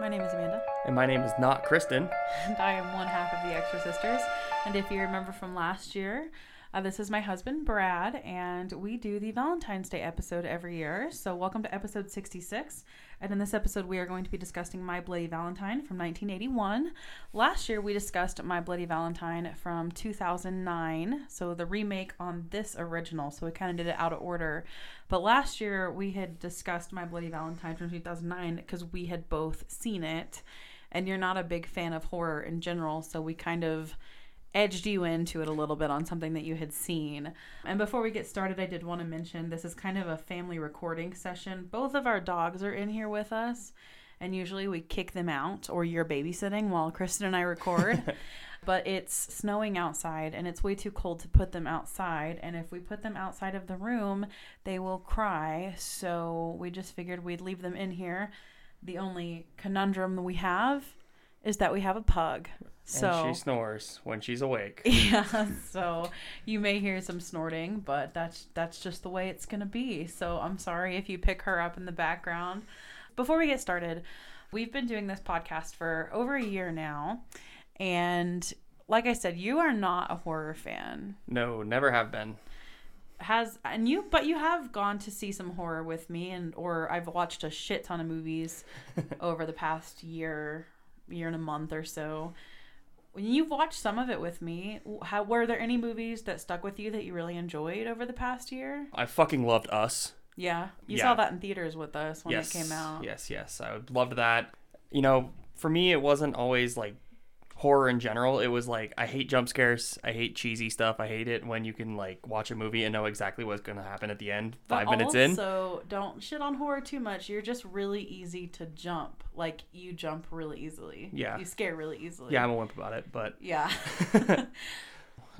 My name is Amanda, And my name is not Kristen. and I am one half of the Extra Sisters. And if you remember from last year, uh, this is my husband, Brad, and we do the Valentine's Day episode every year. So, welcome to episode 66. And in this episode, we are going to be discussing My Bloody Valentine from 1981. Last year, we discussed My Bloody Valentine from 2009. So, the remake on this original. So, we kind of did it out of order. But last year, we had discussed My Bloody Valentine from 2009 because we had both seen it. And you're not a big fan of horror in general. So, we kind of edged you into it a little bit on something that you had seen. And before we get started, I did want to mention this is kind of a family recording session. Both of our dogs are in here with us, and usually we kick them out or you're babysitting while Kristen and I record. but it's snowing outside and it's way too cold to put them outside. And if we put them outside of the room, they will cry. So we just figured we'd leave them in here. The only conundrum we have is that we have a pug. So and she snores when she's awake. yeah, so you may hear some snorting, but that's that's just the way it's gonna be. So I'm sorry if you pick her up in the background. Before we get started, we've been doing this podcast for over a year now, and like I said, you are not a horror fan. No, never have been. Has and you but you have gone to see some horror with me and or I've watched a shit ton of movies over the past year, year and a month or so when you've watched some of it with me, how were there any movies that stuck with you that you really enjoyed over the past year? I fucking loved Us. Yeah, you Yeah. saw that in theaters with us when yes. it came out. Yes, yes. I loved that. You know, for me, it wasn't always like horror in general. It was like, I hate jump scares. I hate cheesy stuff. I hate it when you can like watch a movie and know exactly what's going to happen at the end But five minutes in. Also, don't shit on horror too much. You're just really easy to jump. Like you jump really easily. Yeah. You scare really easily. Yeah, I'm a wimp about it, but Yeah.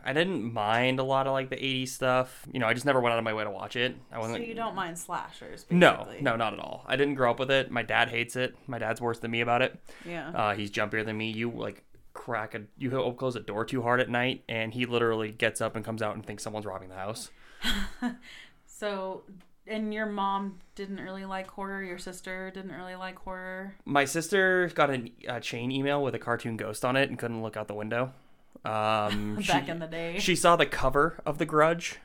I didn't mind a lot of like the 80s stuff. You know, I just never went out of my way to watch it. I wasn't So you don't mind slashers, basically. No, no, not at all. I didn't grow up with it. My dad hates it. My dad's worse than me about it. Yeah. Uh, he's jumpier than me. You like crack a you close a door too hard at night, and he literally gets up and comes out and thinks someone's robbing the house. so, and your mom didn't really like horror. Your sister didn't really like horror. My sister got a, a chain email with a cartoon ghost on it and couldn't look out the window. Um, Back she, in the day. she saw the cover of The Grudge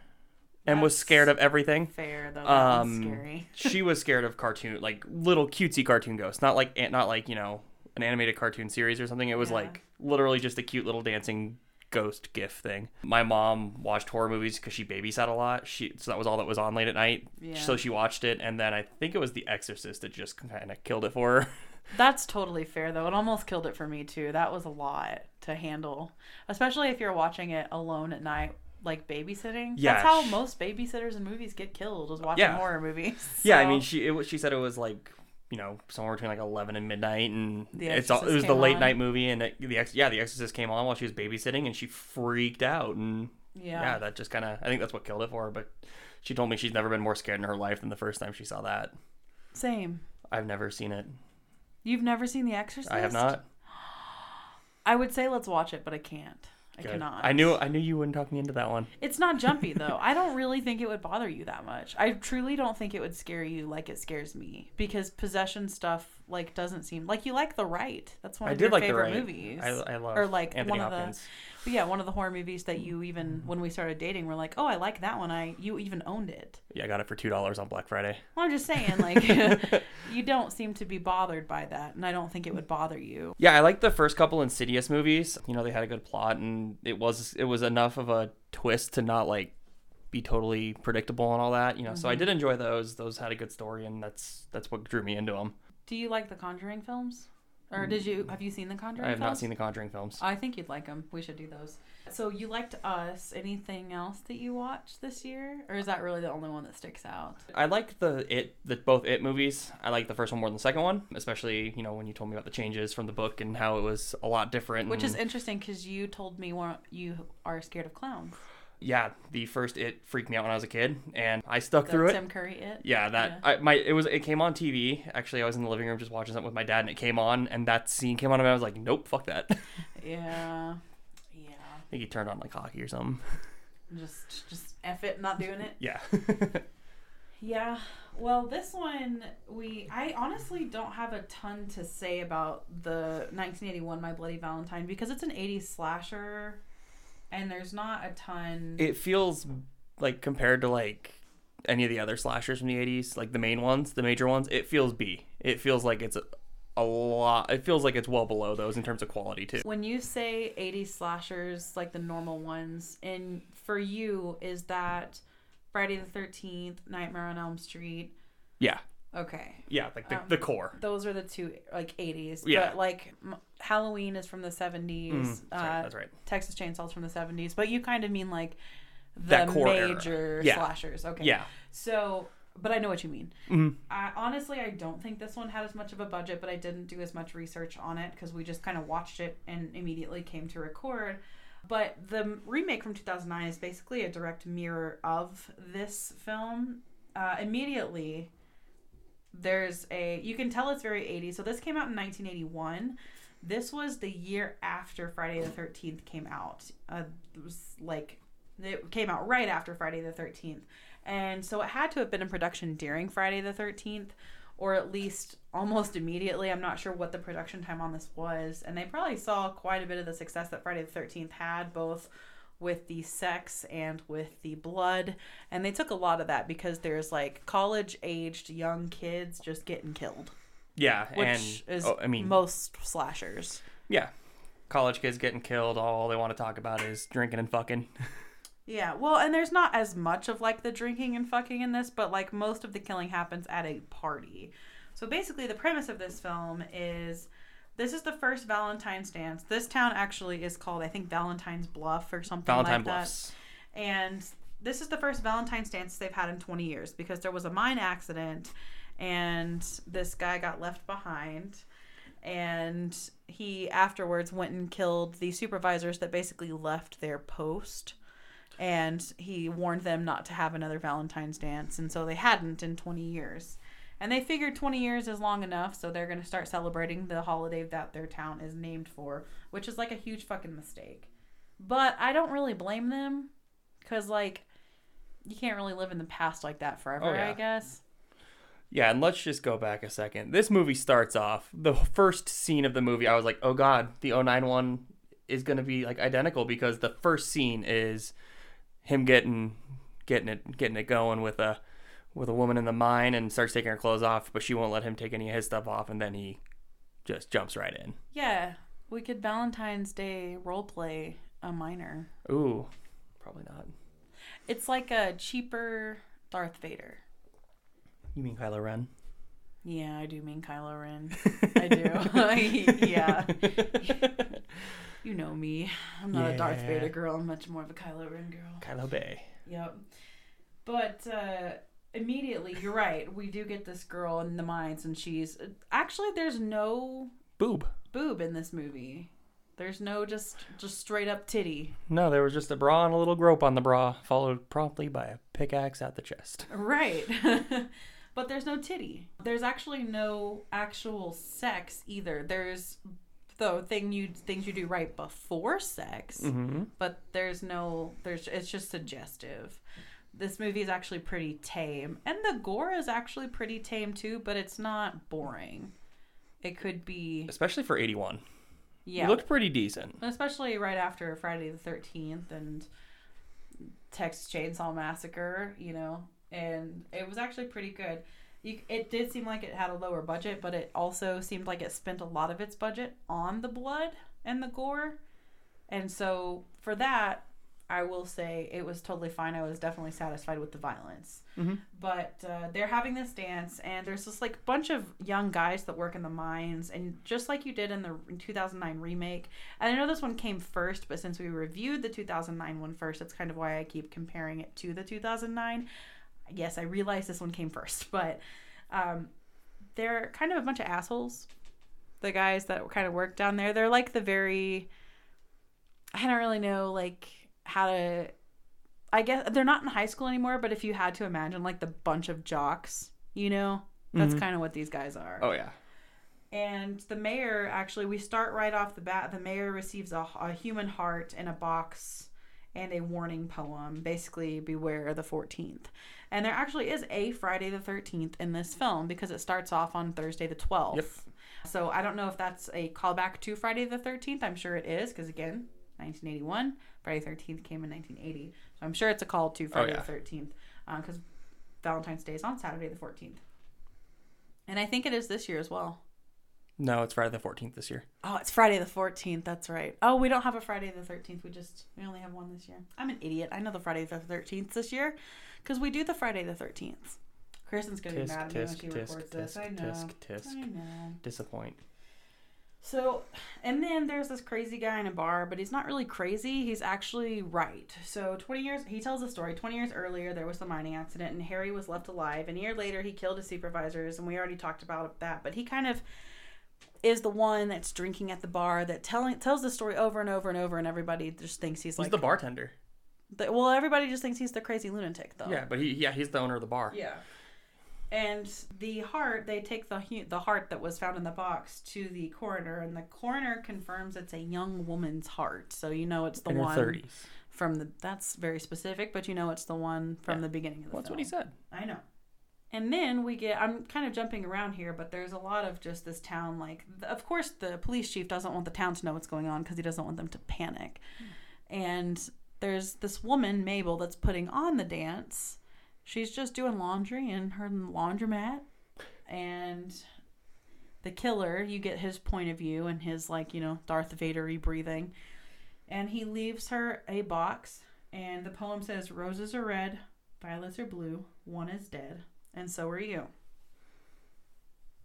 and was scared of everything. fair though. Um, scary. she was scared of cartoon, like little cutesy cartoon ghosts, not like not like you know an animated cartoon series or something. It was Yeah. like literally just a cute little dancing ghost gif thing. My mom watched horror movies because she babysat a lot. She so that was all that was on late at night. Yeah. So she watched it, and then I think it was The Exorcist that just kind of killed it for her. That's totally fair though. It almost killed it for me too. That was a lot to handle, especially if you're watching it alone at night, like babysitting. Yeah, That's how most babysitters in movies get killed, is watching Yeah. horror movies. yeah, I mean she it, was- she said it was like. You know, somewhere between like eleven and midnight, and it's all, it was the late on. night movie, and it, the ex, yeah, the Exorcist came on while she was babysitting, and she freaked out, and yeah. yeah, that just kind of I think that's what killed it for her. But she told me she's never been more scared in her life than the first time she saw that. Same. I've never seen it. You've never seen The Exorcist? I have not. I would say let's watch it, but I can't. I Good. cannot. I knew I knew you wouldn't talk me into that one. It's not jumpy though. I don't really think it would bother you that much. I truly don't think it would scare you like it scares me because possession stuff like doesn't seem like you like The Right. That's one I of your like favorite right. movies. I, I love or like Anthony one of Hopkins. the but yeah, one of the horror movies that you even when we started dating we're like, "Oh, I like that one. I you even owned it." Yeah, I got it for two dollars on Black Friday. Well, I'm just saying like you don't seem to be bothered by that, and I don't think it would bother you. Yeah, I like the first couple Insidious movies. You know, they had a good plot, and it was it was enough of a twist to not like be totally predictable and all that. You know, so I Mm-hmm. did enjoy those. Those had a good story, and that's that's what drew me into them. Do you like the Conjuring films? Or mm-hmm. did you have you seen the Conjuring I have films? not seen the Conjuring films. I think you'd like them. We should do those. So you liked Us. Anything else that you watched this year, or is that really the only one that sticks out? I like the it the both it movies. I like the first one more than the second one, especially you know when you told me about the changes from the book and how it was a lot different. Which is interesting because you told me you are scared of clowns. Yeah, the first it freaked me out when I was a kid, and I stuck The through it. Tim Curry it. Yeah, that I, my it was it came on TV. Actually, I was in the living room just watching something with my dad, and it came on, and that scene came on, and I was like, nope, fuck that. I Yeah. Yeah. think he turned on like hockey or something. Just just F it, not doing it. Yeah. Yeah. Well, this one we I honestly don't have a ton to say about the 1981 My Bloody Valentine because it's an 80s slasher and there's not a ton It feels like compared to like any of the other slashers from the 80s, like the main ones, the major ones, it feels B. It feels like it's a, a lot. It feels like it's well below those in terms of quality too. When you say 80s slashers like the normal ones and for you is that Friday the 13th, Nightmare on Elm Street? Yeah. Okay. Yeah, like the, Um, the core. Those are the two like 80s. Yeah. But like m- Halloween is from the 70s. Mm, that's, uh, right, that's right. Texas Chainsaw's from the 70s, but you kind of mean like the core major Yeah. slashers. Okay. Yeah. So, but I know what you mean. Mhm. I, honestly, I don't think this one had as much of a budget, but I didn't do as much research on it because we just kind of watched it and immediately came to record. But the remake from 2009 is basically a direct mirror of this film. Uh, immediately, there's a you can tell it's very 80s. So this came out in 1981. This was the year after Friday the 13th came out. Uh, it was like it came out right after Friday the 13th. And so it had to have been in production during Friday the 13th or at least almost immediately. I'm not sure what the production time on this was. And they probably saw quite a bit of the success that Friday the 13th had, both with the sex and with the blood. And they took a lot of that because there's like college aged young kids just getting killed, Yeah, which and is oh, I mean, most slashers. yeah, college kids getting killed. All they want to talk about is drinking and fucking. Yeah, well, and there's not as much of like the drinking and fucking in this, but like most of the killing happens at a party. So basically, the premise of this film is this is the first Valentine's dance. This town actually is called, I think, Valentine's Bluff or something Valentine like Bluffs. that. And this is the first Valentine's dance they've had in 20 years because there was a mine accident and this guy got left behind. And he afterwards went and killed the supervisors that basically left their post and he warned them not to have another Valentine's dance, and so they hadn't in 20 years. And they figured 20 years is long enough, so they're going to start celebrating the holiday that their town is named for, which is like a huge fucking mistake. But I don't really blame them cuz like you can't really live in the past like that forever, Oh, yeah. I guess. Yeah, and let's just go back a second. This movie starts off the first scene of the movie. I was like, oh god, the 09 one is gonna be like identical because the first scene is him getting getting it getting it going with a with a woman in the mine and starts taking her clothes off, but she won't let him take any of his stuff off, and then he just jumps right in. Yeah, we could Valentine's Day role play a minor. Ooh, probably not. It's like a cheaper Darth Vader. You mean Kylo Ren? Yeah, I do mean Kylo Ren. I do. yeah. You know me. I'm not a Darth Vader girl. I'm much more of a Kylo Ren girl. Kylo Bay. Yep. But uh, immediately, you're right. We do get this girl in the mines, and she's actually there's no Boob. boob in this movie. There's no just just straight up titty. No, there was just a bra and a little grope on the bra, followed promptly by a pickaxe at the chest. Right. but there's no titty. There's actually no actual sex either. There's the thing you things you do right before sex, Mm-hmm. but there's no there's it's just suggestive. This movie is actually pretty tame, and the gore is actually pretty tame too, but it's not boring. It could be Especially for 81. yeah, It looked pretty decent. especially right after Friday the Thirteenth and Texas Chainsaw Massacre, you know, and it was actually pretty good. You, it did seem like it had a lower budget, but it also seemed like it spent a lot of its budget on the blood and the gore, and so for that, I will say it was totally fine. I was definitely satisfied with the violence. Mhm. But uh, they're having this dance, and there's this like bunch of young guys that work in the mines, and just like you did in the 2009 remake, and I know this one came first, but since we reviewed the 2009 one first, that's kind of why I keep comparing it to the 2009. Yes, I realize this one came first, but um, they're kind of a bunch of assholes. The guys that kind of work down there, they're like the very. I don't really know like how to. I guess they're not in high school anymore, but if you had to imagine like the bunch of jocks, you know, that's Mhm. kind of what these guys are. Oh, yeah. And the mayor actually, we start right off the bat. The mayor receives a, a human heart in a box and a warning poem, basically beware the 14th. And there actually is a Friday the 13th in this film because it starts off on Thursday the 12th. Yep. So I don't know if that's a callback to Friday the 13th. I'm sure it is because again, 1981. Friday the 13th came in 1980. So I'm sure it's a call to oh, Friday Oh, yeah. the 13th because uh, Valentine's Day is on Saturday the 14th. And I think it is this year as well. No, it's Friday the 14th this year. Oh, it's Friday the 14th. That's right. Oh, we don't have a Friday the 13th. We just, we only have one this year. I'm an idiot. I know the Friday the 13th this year because we do the Friday the 13th. Kristen's going to be mad at me when tisk, she tisk, records this. I know. tisk, tisk. I know. Disappoint. So, and then there's this crazy guy in a bar, but he's not really crazy. He's actually right. So, 20 years, he tells a story. 20 years earlier, there was the mining accident, and Harry was left alive. And a year later, he killed his supervisors, and we already talked about that. But he kind of is the one that's drinking at the bar that telling tells the story over and over and over, and everybody just thinks he's He's like the bartender. the- well, everybody just thinks he's the crazy lunatic, though. Yeah, but he yeah he's the owner of the bar. Yeah. And the heart, they take the the heart that was found in the box to the coroner, and the coroner confirms it's a young woman's heart. So you know it's the in her one thirties. from the. That's very specific, but you know it's the one from Yeah. the beginning of the Well, that's film. what he said. I know. And then we get. I'm kind of jumping around here, but there's a lot of just this town. Like, of course, the police chief doesn't want the town to know what's going on because he doesn't want them to panic. Hmm. And there's this woman, Mabel, that's putting on the dance. She's just doing laundry in her laundromat. And the killer, you get his point of view and his, like, you know, Darth Vader breathing. And he leaves her a box. And the poem says, Roses are red, violets are blue, one is dead, and so are you.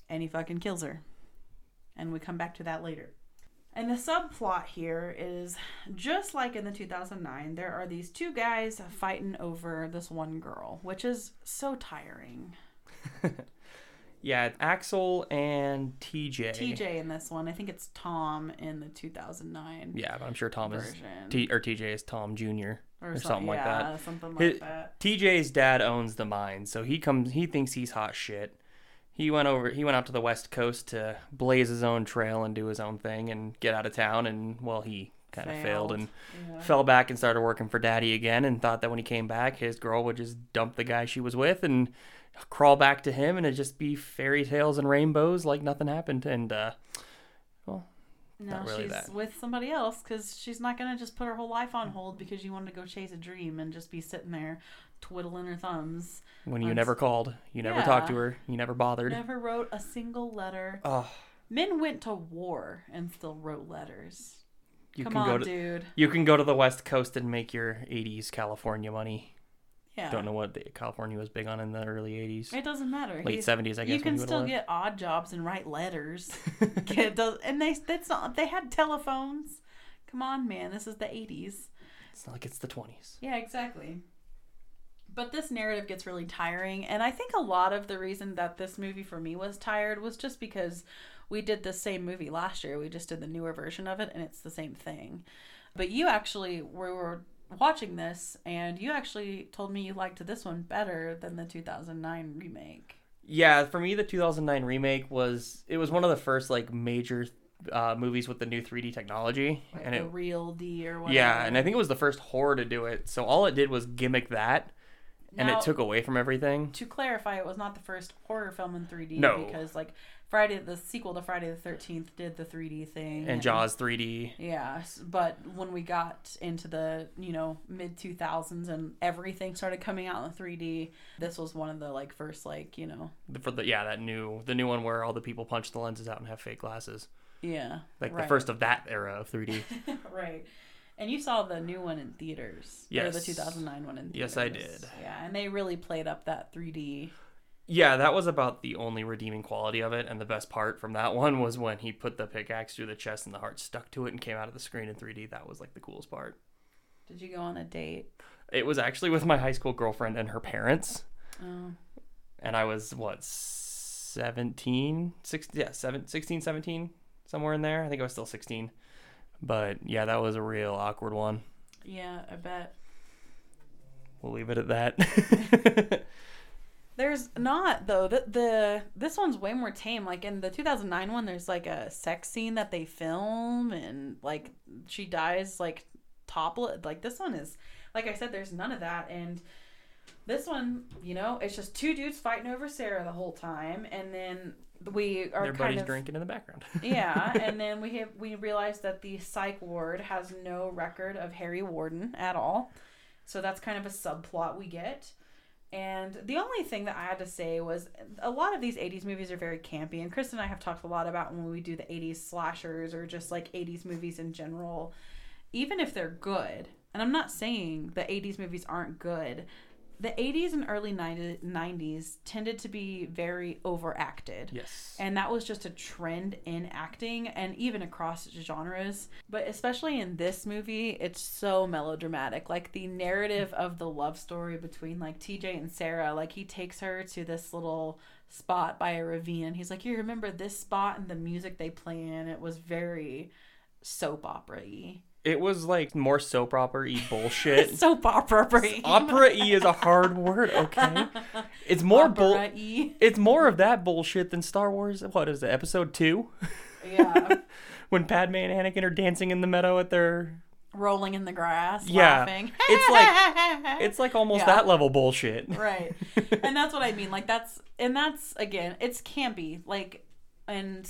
And he fucking kills her. And we come back to that later. And the subplot here is just like in the 2009, there are these two guys fighting over this one girl, which is so tiring. Yeah, Axel and TJ. TJ in this one, I think it's Tom in the 2009 Yeah, but I'm sure Tom is. T or TJ is Tom Jr. or some- something like that. yeah, Something like His- that. TJ's dad owns the mine, so he comes. He thinks he's hot shit. He went over. He went out to the west coast to blaze his own trail and do his own thing and get out of town. And well, he kind of failed Failed. and Yeah. fell back and started working for daddy again. And thought that when he came back, his girl would just dump the guy she was with and crawl back to him, and it'd just be fairy tales and rainbows like nothing happened. And uh, well, No, really she's that. with somebody else because she's not gonna just put her whole life on hold because you wanted to go chase a dream and just be sitting there twiddling her thumbs. when you um, never called, you never talked to her, you never bothered. Never wrote a single letter. Oh, Men went to war and still wrote letters. you Come can on, go to dude. you can go to the west coast and make your '80s California money. Yeah. Don't know what the, California was big on in the early 80s. It doesn't matter. Late He's- 70s, I guess. you can still get odd jobs and write letters. Get those- and they that's not they had telephones. Come on, man. This is the 80s. It's not like it's the 20s. Yeah, exactly. But this narrative gets really tiring, and I think a lot of the reason that this movie for me was tired was just because we did the same movie last year. We just did the newer version of it, and it's the same thing. But you actually we were watching this, and you actually told me you liked this one better than the 2009 remake. Yeah, for me, the 2009 remake was it was one of the first like major uh, movies with the new 3D technology, Like and the it RealD or whatever. yeah, and I think it was the first horror to do it. So all it did was gimmick that, and Now- it took away from everything. to clarify, it was not the first horror film in 3D No. because like Friday, the sequel to Friday the 13th did the 3D thing, And Jaws 3D. Yeah, but when we got into the you know mid 2000s and everything started coming out in 3D, this was one of the like first like you know For the yeah, that new the new one where all the people punch the lenses out and have fake glasses, yeah like the first of that era of 3D. right. And you saw the new one in theaters. Or the 2009 one in theaters. Yes, I did. Yeah, and they really played up that 3D. Yeah, that was about the only redeeming quality of it, and the best part from that one was when he put the pickaxe through the chest and the heart stuck to it and came out of the screen in 3D. That was like the coolest part. Did you go on a date? It was actually with my high school girlfriend and her parents, Oh, and I was what 17, 16, yeah, 7, 16, 17, somewhere in there. I think I was still 16. But yeah, that was a real awkward one. yeah, I bet. We'll leave it at that. There's not though. The, the this one's way more tame. Like in the 2009 one, there's like a sex scene that they film, and like she dies like topless. Like this one is, like I said, there's none of that. And this one, you know, it's just two dudes fighting over Sarah the whole time, and then we are Their kind of drinking in the background. yeah, and then we have we realize that the psych ward has no record of Harry Warden at all. So that's kind of a subplot we get. And the only thing that I had to say was a lot of these 80s movies are very campy. And Chris and I have talked a lot about when we do the 80s slashers or just like 80s movies in general, even if they're good. And I'm not saying the 80s movies aren't good. The 80s and early 90s 90s tended to be very overacted. yes. And that was just a trend in acting and even across genres. But especially in this movie, it's so melodramatic. Like the narrative of the love story between like TJ and Sarah, like he takes her to this little spot by a ravine and he's like, You remember this spot and the music they play in? It was very soap opera y. it was like more soap opera y bullshit. soap opera y. opera y is a hard word, okay? It's more bull. It's more of that bullshit than Star Wars. What is it? Episode two, Yeah. when Padme and Anakin are dancing in the meadow at their. Rolling in the grass, Yeah. laughing. It's like it's like almost Yeah. that level bullshit. right and that's what i mean like that's and that's again it's campy like and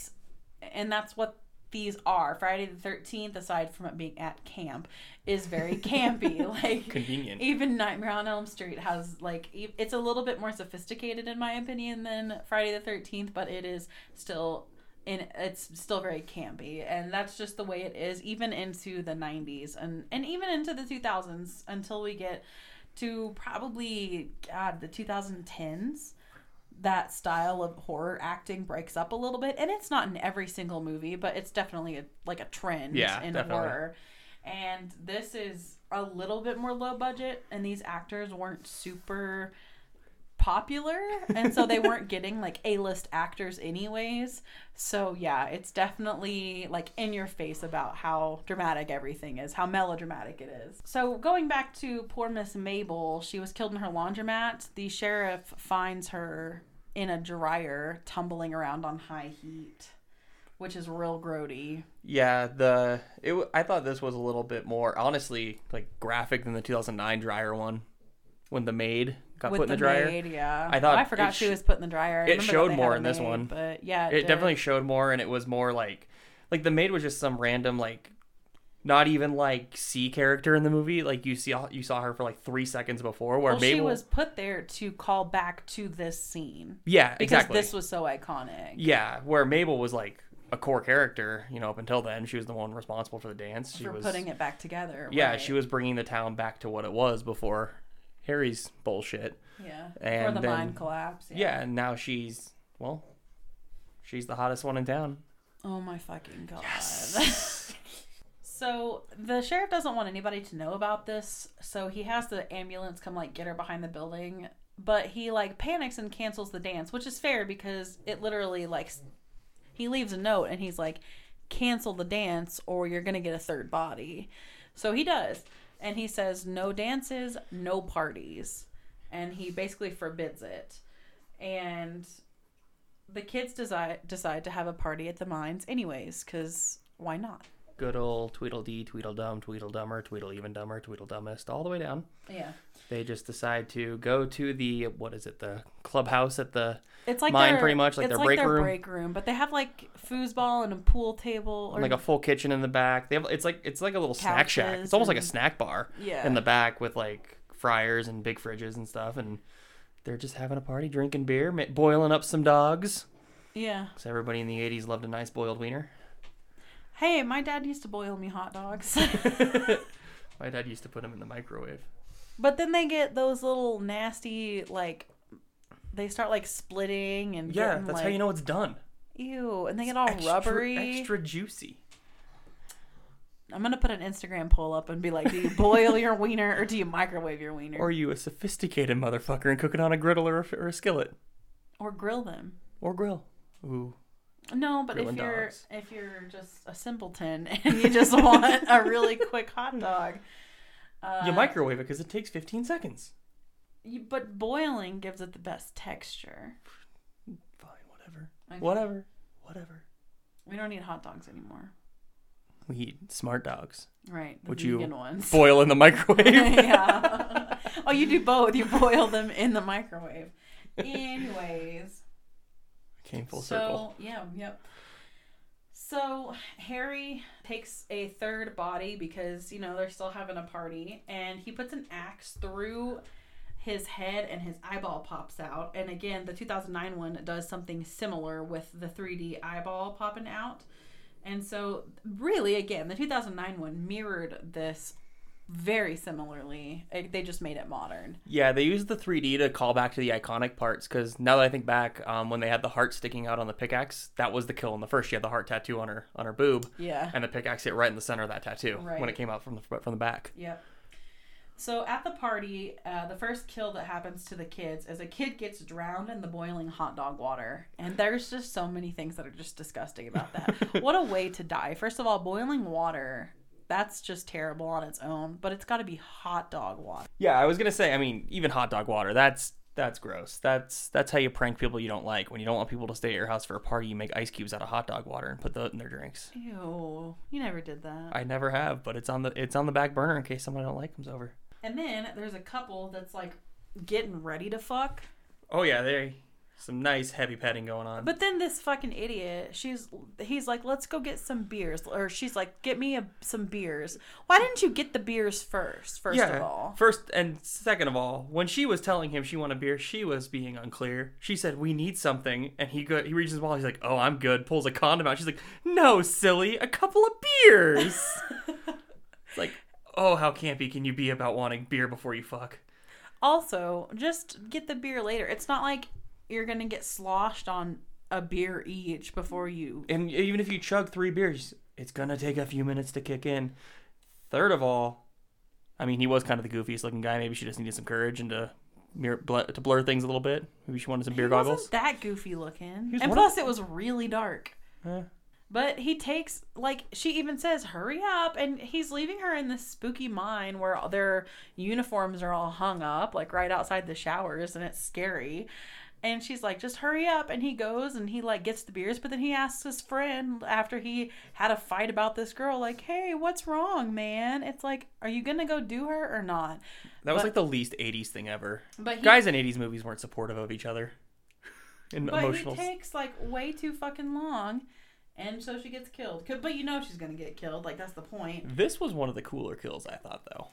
and that's what these are friday the 13th aside from it being at camp is very campy. Like Convenient. even nightmare on elm street has like it's a little bit more sophisticated in my opinion than friday the 13th but it is still in it's still very campy. And that's just the way it is even into the 90s and and even into the 2000s until we get to probably god the 2010s that style of horror acting breaks up a little bit and it's not in every single movie but it's definitely a, like a trend Yeah, in definitely. horror. And this is a little bit more low budget and these actors weren't super popular and so they weren't getting like a-list actors anyways. So yeah it's definitely like in your face about how dramatic everything is how melodramatic it is. So going back to poor miss mabel she was killed in her laundromat. The sheriff finds her in a dryer tumbling around on high heat which is real grody Yeah, the it. I thought this was a little bit more honestly like graphic than the 2009 dryer one, when the maid got with put in the, the dryer. maid, yeah. I thought oh, I forgot it she was put in the dryer. I it showed more in this one. but yeah, It did. definitely showed more, and it was more like like the maid was just some random like. Not even like C character in the movie. Like you see, you saw her for like three seconds before. Where Well, she was put there to call back to this scene yeah, because exactly. this was so iconic. Yeah, where Mabel was like a core character, you know, up until then, she was the one responsible for the dance. She for was putting it back together. Yeah, right. she was bringing the town back to what it was before Harry's bullshit. Yeah, And for the then- mind collapse. Yeah. Yeah, and now she's well, she's the hottest one in town. Oh my fucking god. so the sheriff doesn't want anybody to know about this, so he has the ambulance come like get her behind the building. But he like panics and cancels the dance, which is fair because it literally like he leaves a note and he's like, cancel the dance or you're gonna get a third body. So he does, and he says no dances, no parties, and he basically forbids it. And the kids decide decide to have a party at the mines anyways because why not Good old Tweedledee, Tweedledum, Tweedledummer, Tweedle even dumber, Tweedledumbest, all the way down. yeah They just decide to go to the what is it, the clubhouse at the it's like Mine their, pretty much, like their break their room. break room but they have like foosball and a pool table or like a full kitchen in the back. They have it's like it's like a little snack shack. It's almost like a snack bar yeah in the back with like fryers and big fridges and stuff and they're just having a party, drinking beer, boiling up some dogs. yeah Because everybody in the 80s loved a nice boiled wiener. Hey my dad used to boil me hot dogs My dad used to put them in the microwave. but then they get those little nasty like they start like splitting and Yeah, getting, that's like, how you know it's done. ew and they get all Extra- rubbery Extra juicy. i'm gonna put an instagram poll up and be like do you boil your wiener or do you microwave your wiener Or are you a sophisticated motherfucker and cook it on a griddle or a, or a skillet? or grill them Or grill. Ooh. No, but if you're dogs. if you're just a simpleton and you just want a really quick hot dog, uh, you microwave it because it takes 15 seconds. you- but boiling gives it the best texture. Fine, whatever. Okay. Whatever. Whatever. We don't need hot dogs anymore. We eat smart dogs. Right. The Would you vegan ones. Boil in the microwave. yeah. oh, you do both. You boil them in the microwave. Anyways. Came full so, circle. yeah, yep. So Harry takes a third body because, you know, they're still having a party and he puts an axe through his head and his eyeball pops out. And again, the 2009 one does something similar with the 3D eyeball popping out. And so, really, again, the 2009 one mirrored this very similarly. It- they just made it modern. Yeah, they used the 3D to call back to the iconic parts because now that I think back, um, when they had the heart sticking out on the pickaxe, that was the kill in the first. She had the heart tattoo on her on her boob, Yeah. and the pickaxe hit right in the center of that tattoo when it came out from the from the back. Yep. So at the party, uh, the first kill that happens to the kids is a kid gets drowned in the boiling hot dog water. And there's just so many things that are just disgusting about that. what a way to die. First of all, boiling water, that's just terrible on its own, but it's got to be hot dog water. Yeah, I was gonna say. I mean, even hot dog water. That's that's gross. That's that's how you prank people you don't like. When you don't want people to stay at your house for a party, you make ice cubes out of hot dog water and put that in their drinks. Ew, you never did that. I never have, but it's on the it's on the back burner in case someone I don't like comes over. And then there's a couple that's like getting ready to fuck. Oh yeah, they some nice heavy petting going on. But then this fucking idiot, she's he's like, let's go get some beers, or she's like, get me a, some beers. Why didn't you get the beers first? First of all, First and second of all, when she was telling him she wanted beer, she was being unclear. She said, "We need something," and he go, he reaches his wallet. He's like, "Oh, I'm good." Pulls a condom out. She's like, "No, silly, a couple of beers." it's like, oh, how campy can you be about wanting beer before you fuck? also just get the beer later. It's not like you're gonna get sloshed on a beer each before you. And even if you chug three beers, it's gonna take a few minutes to kick in. Third of all, I mean, he was kind of the goofiest looking guy. Maybe she just needed some courage and to mirror, bl- to blur things a little bit. Maybe she wanted some beer he goggles. wasn't that goofy looking, and one of- plus it was really dark. Eh. But he takes like she even says, "Hurry up!" and he's leaving her in this spooky mine where their uniforms are all hung up, like right outside the showers, and it's scary. And she's like, "Just hurry up!" And he goes and he like gets the beers, but then he asks his friend after he had a fight about this girl, like, "Hey, what's wrong, man?" It's like, "Are you gonna go do her or not?" That was But- like the least 80s thing ever. But he, Guys in 80s movies weren't supportive of each other. In but emotional. he takes like way too fucking long, and so she gets killed But you know she's gonna get killed. Like that's the point. This was one of the cooler kills, I thought, though.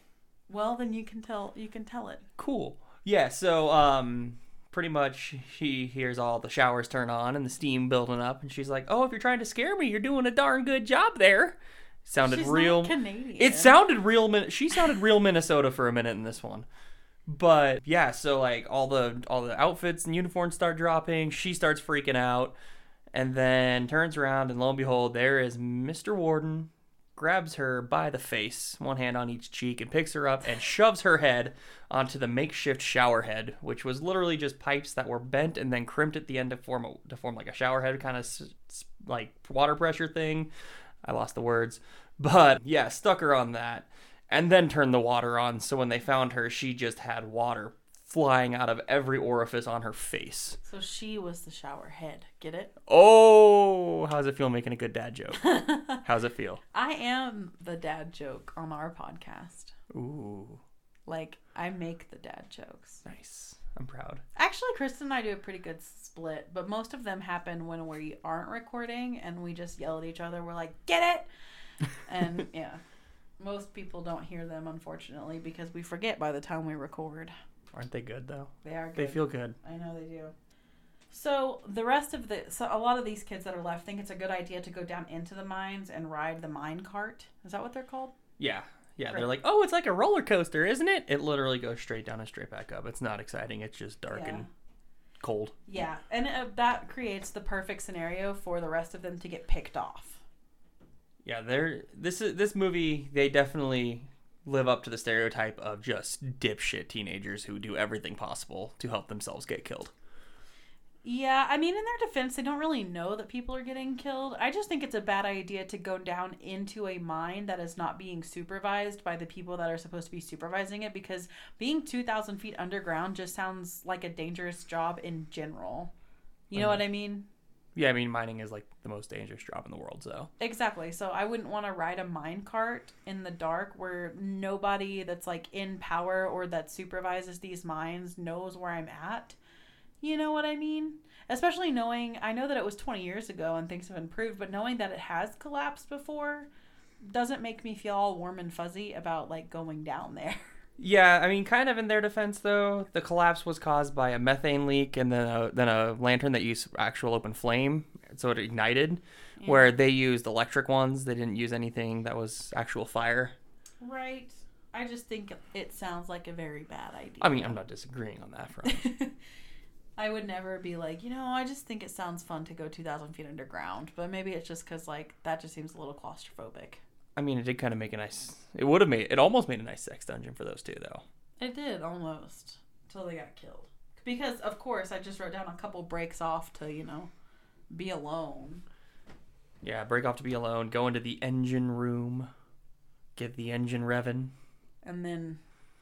Well, then you can tell. You can tell it. Cool. Yeah, so, um, pretty much she hears all the showers turn on and the steam building up, and she's like, oh, if you're trying to scare me, you're doing a darn good job there. Sounded She's real. Canadian. It sounded real. She sounded real Minnesota for a minute in this one. But yeah, so like all the all the outfits and uniforms start dropping. She starts freaking out, and then turns around and lo and behold, there is Mr. Warden. Grabs her by the face, one hand on each cheek, and picks her up and shoves her head onto the makeshift shower head, which was literally just pipes that were bent and then crimped at the end to form a, to form like a shower head kind of s- s- like water pressure thing. I lost the words, but yeah, stuck her on that, and then turned the water on. So when they found her, she just had water flying out of every orifice on her face. So she was the shower head. Get it? Oh, how's it feel making a good dad joke? how's it feel? I am the dad joke on our podcast. Ooh, Like I make the dad jokes. nice. I'm proud. Actually, Kristen and I do a pretty good split, but most of them happen when we aren't recording and we just yell at each other. We're like, "Get it!" And yeah, most people don't hear them unfortunately because we forget by the time we record. Aren't they good though? They are good. They feel good. I know they do. So the rest of the so a lot of these kids that are left think it's a good idea to go down into the mines and ride the mine cart. Is that what they're called? Yeah. Yeah, they're like, oh, it's like a roller coaster, isn't it? It literally goes straight down and straight back up. It's not exciting. It's just dark Yeah. and cold. Yeah, and uh, that creates the perfect scenario for the rest of them to get picked off. Yeah, they're this is this movie. They definitely live up to the stereotype of just dipshit teenagers who do everything possible to help themselves get killed. Yeah, I mean, in their defense, they don't really know that people are getting killed. I just think it's a bad idea to go down into a mine that is not being supervised by the people that are supposed to be supervising it because being 2,000 feet underground just sounds like a dangerous job in general. You know Mhm. what I mean? Yeah, I mean, mining is like the most dangerous job in the world, so. Exactly. So I wouldn't want to ride a mine cart in the dark where nobody that's like in power or that supervises these mines knows where I'm at. You know what I mean? Especially knowing, I know that it was 20 years ago and things have improved, but knowing that it has collapsed before doesn't make me feel all warm and fuzzy about like going down there. Yeah, I mean, kind of in their defense, though, the collapse was caused by a methane leak and then a, then a lantern that used actual open flame, so it ignited. Yeah. Where they used electric ones, they didn't use anything that was actual fire. Right. I just think it sounds like a very bad idea. I mean, I'm not disagreeing on that front. I would never be like, you know, I just think it sounds fun to go 2,000 feet underground. But maybe it's just because, like, that just seems a little claustrophobic. I mean, it did kind of make a nice. It would have made. It almost made a nice sex dungeon for those two, though. It did, almost. Until they got killed. Because, of course, I just wrote down a couple breaks off to, you know, be alone. Yeah, break off to be alone. Go into the engine room. Get the engine revving. And then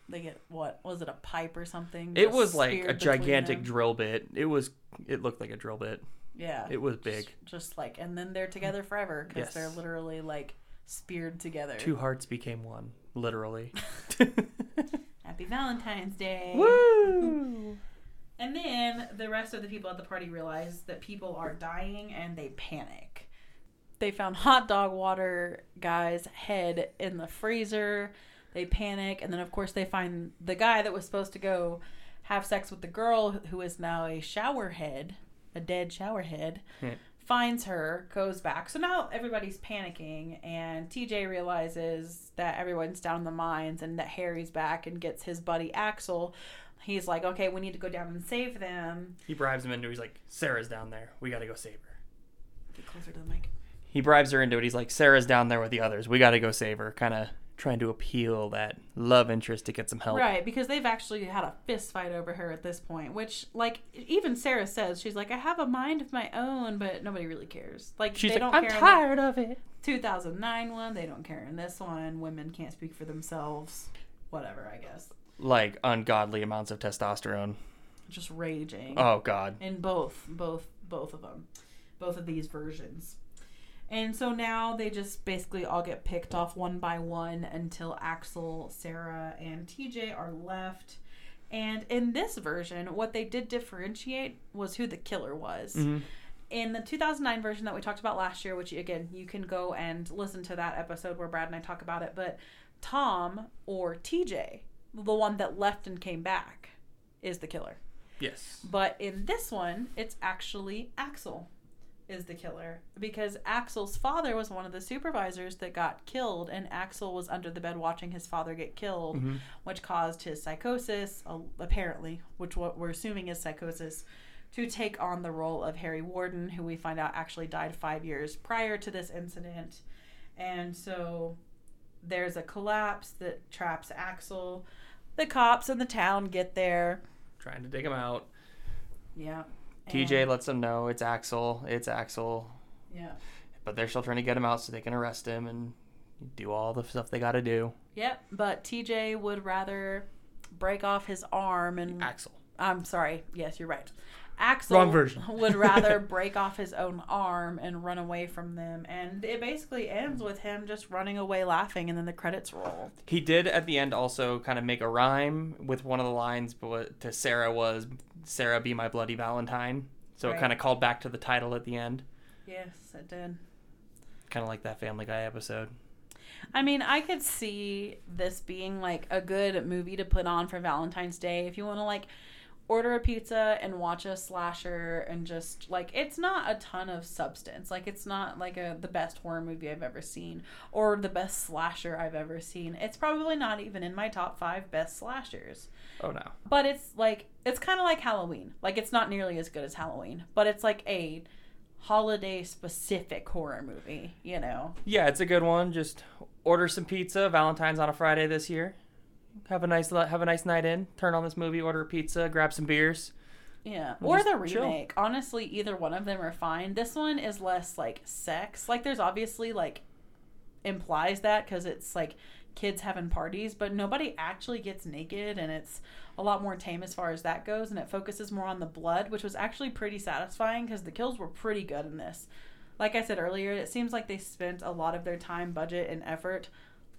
they get, what? Was it a pipe or something? It was like a gigantic drill bit. It was. It looked like a drill bit. Yeah. It was big. Just, just like, and then they're together forever because Yes. they're literally, like, speared together. Two hearts became one, literally. Happy Valentine's Day. Woo! And then the rest of the people at the party realize that people are dying and they panic. They found hot dog water guy's head in the freezer. They panic, and then of course they find the guy that was supposed to go have sex with the girl who is now a shower head, a dead shower head. Yeah. Finds her, goes back. So now everybody's panicking, and TJ realizes that everyone's down in the mines and that Harry's back and gets his buddy Axel. He's like, okay, we need to go down and save them. He bribes him into. He's like, Sarah's down there. We got to go save her. Get closer to the mic. He bribes her into it. He's like, Sarah's down there with the others. We got to go save her. Kind of trying to appeal that love interest to get some help. Right, because they've actually had a fist fight over her at this point, which, like, even Sarah says, she's like, I have a mind of my own, but nobody really cares. Like, She's they like, don't I'm care. tired of it. 2009 one, they don't care in this one. Women can't speak for themselves. Whatever, I guess. Like ungodly amounts of testosterone. Just raging. Oh God. in both both both of them both of these versions and so now they just basically all get picked off one by one until axel sarah and tj are left and in this version what they did differentiate was who the killer was Mhm. in the 2009 version that we talked about last year which again you can go and listen to that episode where brad and i talk about it but tom or tj the one that left and came back is the killer Yes. but in this one, it's actually Axel is the killer because Axel's father was one of the supervisors that got killed, and Axel was under the bed watching his father get killed, Mhm. which caused his psychosis, apparently, which what we're assuming is psychosis, to take on the role of Harry Warden, who we find out actually died five years prior to this incident. And so there's a collapse that traps Axel. The cops and the town get there. Trying to dig him out. Yeah. TJ lets them know it's Axel. It's Axel. Yeah. But they're still trying to get him out so they can arrest him and do all the stuff they got to do. Yep. But TJ would rather break off his arm and Axel. I'm sorry. Yes, you're right. Axel Wrong version. would rather break off his own arm and run away from them. And it basically ends with him just running away laughing and then the credits roll. He did at the end also kind of make a rhyme with one of the lines but to Sarah was Sarah be my bloody valentine. So it kind of called back to the title at the end. Yes, it did. Kind of like that Family Guy episode. I mean, I could see this being like a good movie to put on for Valentine's Day if you want to like order a pizza and watch a slasher and just like it's not a ton of substance. Like it's not like a the best horror movie I've ever seen or the best slasher I've ever seen. It's probably not even in my top 5 best slashers. Oh no. But it's like it's kind of like Halloween. Like it's not nearly as good as Halloween, but it's like a holiday specific horror movie, you know. Yeah, it's a good one. Just order some pizza. Valentine's on a Friday this year. Have a nice have a nice night in. Turn on this movie, order a pizza, grab some beers. Yeah. And Or the chill. remake. Honestly, either one of them are fine. This one is less like sex. Like there's obviously like implies that cuz it's like kids having parties, but nobody actually gets naked and it's a lot more tame as far as that goes and it focuses more on the blood, which was actually pretty satisfying because the kills were pretty good in this. Like I said earlier, it seems like they spent a lot of their time, budget, and effort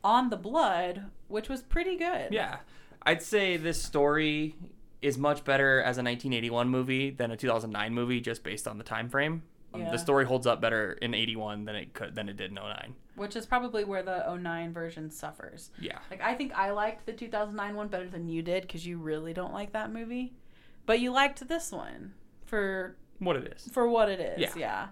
on the blood, which was pretty good. Yeah. I'd say this story is much better as a 1981 movie than a 2009 movie just based on the time frame. Um, Yeah. The story holds up better in 81 than it could than it did in 09. Which is probably where the 09 version suffers. Yeah. Like I think I liked the 2009 one better than you did because you really don't like that movie, but you liked this one for What it is. for what it is. Yeah. Yeah.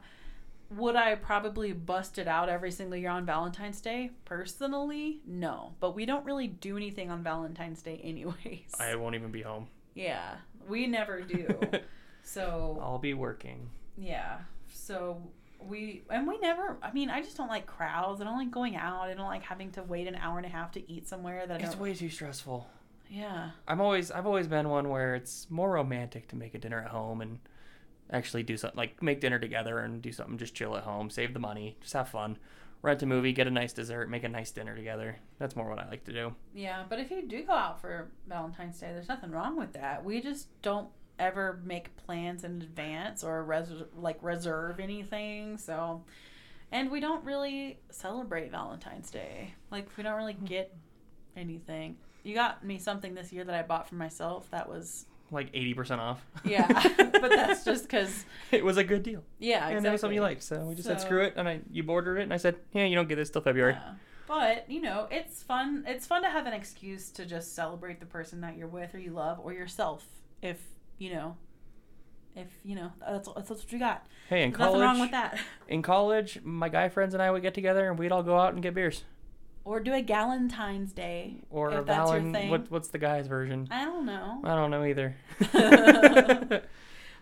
Would I probably bust it out every single year on Valentine's Day? Personally, no. But we don't really do anything on Valentine's Day, anyways. I won't even be home. yeah, we never do. so I'll be working. yeah, so we and we never. I mean, I just don't like crowds. I don't like going out. I don't like having to wait an hour and a half to eat somewhere that It's way too stressful. yeah. I'm always I've always been one where it's more romantic to make a dinner at home and actually do something like make dinner together and do something just chill at home, save the money, just have fun. Rent a movie, get a nice dessert, make a nice dinner together. That's more what I like to do. Yeah, but if you do go out for Valentine's Day, there's nothing wrong with that. We just don't ever make plans in advance or res- like reserve anything. So, and we don't really celebrate Valentine's Day. Like we don't really mm-hmm. get anything. You got me something this year that I bought for myself. That was Like 80% off. yeah, but that's just because it was a good deal. yeah, exactly. And it was something you liked. So we just said So- screw it and I you ordered it and I said, "Yeah, you don't get this till February." Yeah. But you know, it's fun. It's fun to have an excuse to just celebrate the person that you're with or you love or yourself. If you know, if you know, that's that's what you got. Hey, in There's nothing wrong with college, that. in college, my guy friends and I would get together and we'd all go out and get beers. Or do a Galentine's Day. Or if a that's your thing. what what's the guy's version? I don't know. I don't know either.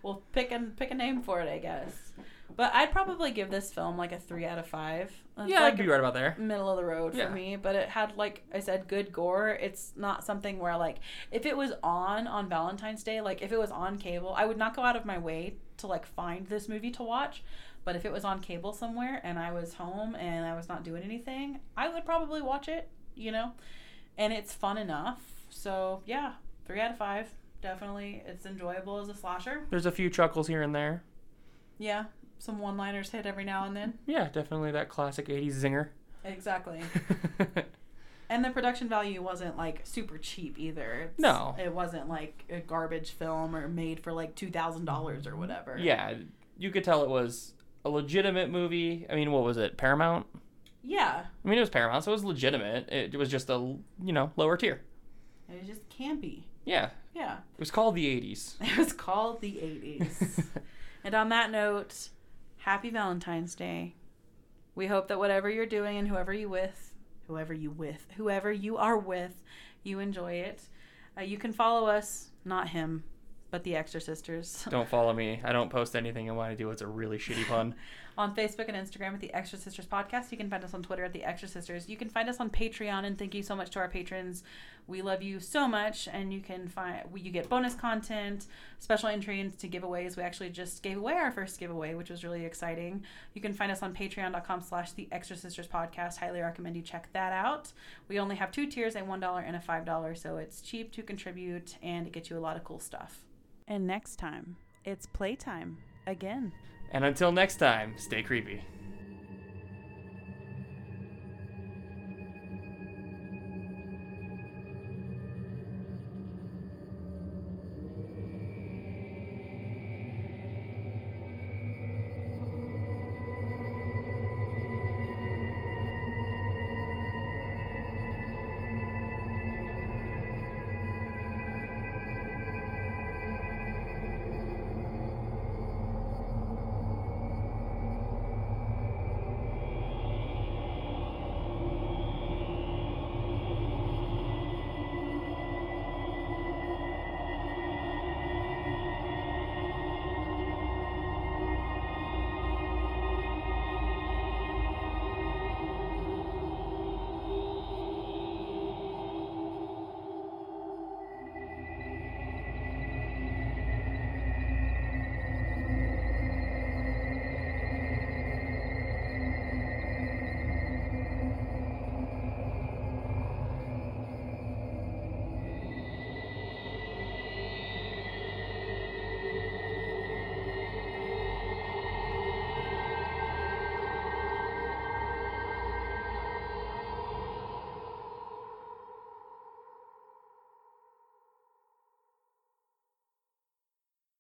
Well, pick a pick a name for it, I guess. But I'd probably give this film like a three out of five. It's yeah, like I'd be right about there. middle of the road Yeah. for me but it had like i said good gore it's not something where like if it was on on valentine's day like if it was on cable i would not go out of my way to like find this movie to watch but if it was on cable somewhere and i was home and i was not doing anything i would probably watch it you know and it's fun enough so yeah three out of five definitely it's enjoyable as a slasher There's a few chuckles here and there. yeah some one liners hit every now and then Yeah, definitely that classic 80s zinger. exactly And the production value wasn't like super cheap either. It's, No. It wasn't like a garbage film or made for like $2,000 or whatever. yeah, you could tell it was a legitimate movie. I mean, what was it? Paramount? Yeah. I mean, it was Paramount, so it was legitimate. It was just a, you know, lower tier. It was just campy. Yeah, Yeah. it was called the 80s. It was called the 80s. and on that note, happy Valentine's Day. We hope that whatever you're doing and whoever you with, whoever you with, whoever you are with, you enjoy it. Uh, you can follow us, not him, but the Extra Sisters. don't follow me. I don't post anything, and when I do, it's a really shitty pun. on Facebook and Instagram at the Extra Sisters Podcast. You can find us on Twitter at the Extra Sisters. You can find us on Patreon, and thank you so much to our patrons. We love you so much, and you can find you get bonus content, special entries to giveaways. We actually just gave away our first giveaway, which was really exciting. You can find us on patreon.com slash the Extra Sisters Podcast. Highly recommend you check that out. We only have two tiers, a $1 and a $5, so it's cheap to contribute, and it gets you a lot of cool stuff. And next time, it's playtime again. And until next time, stay creepy.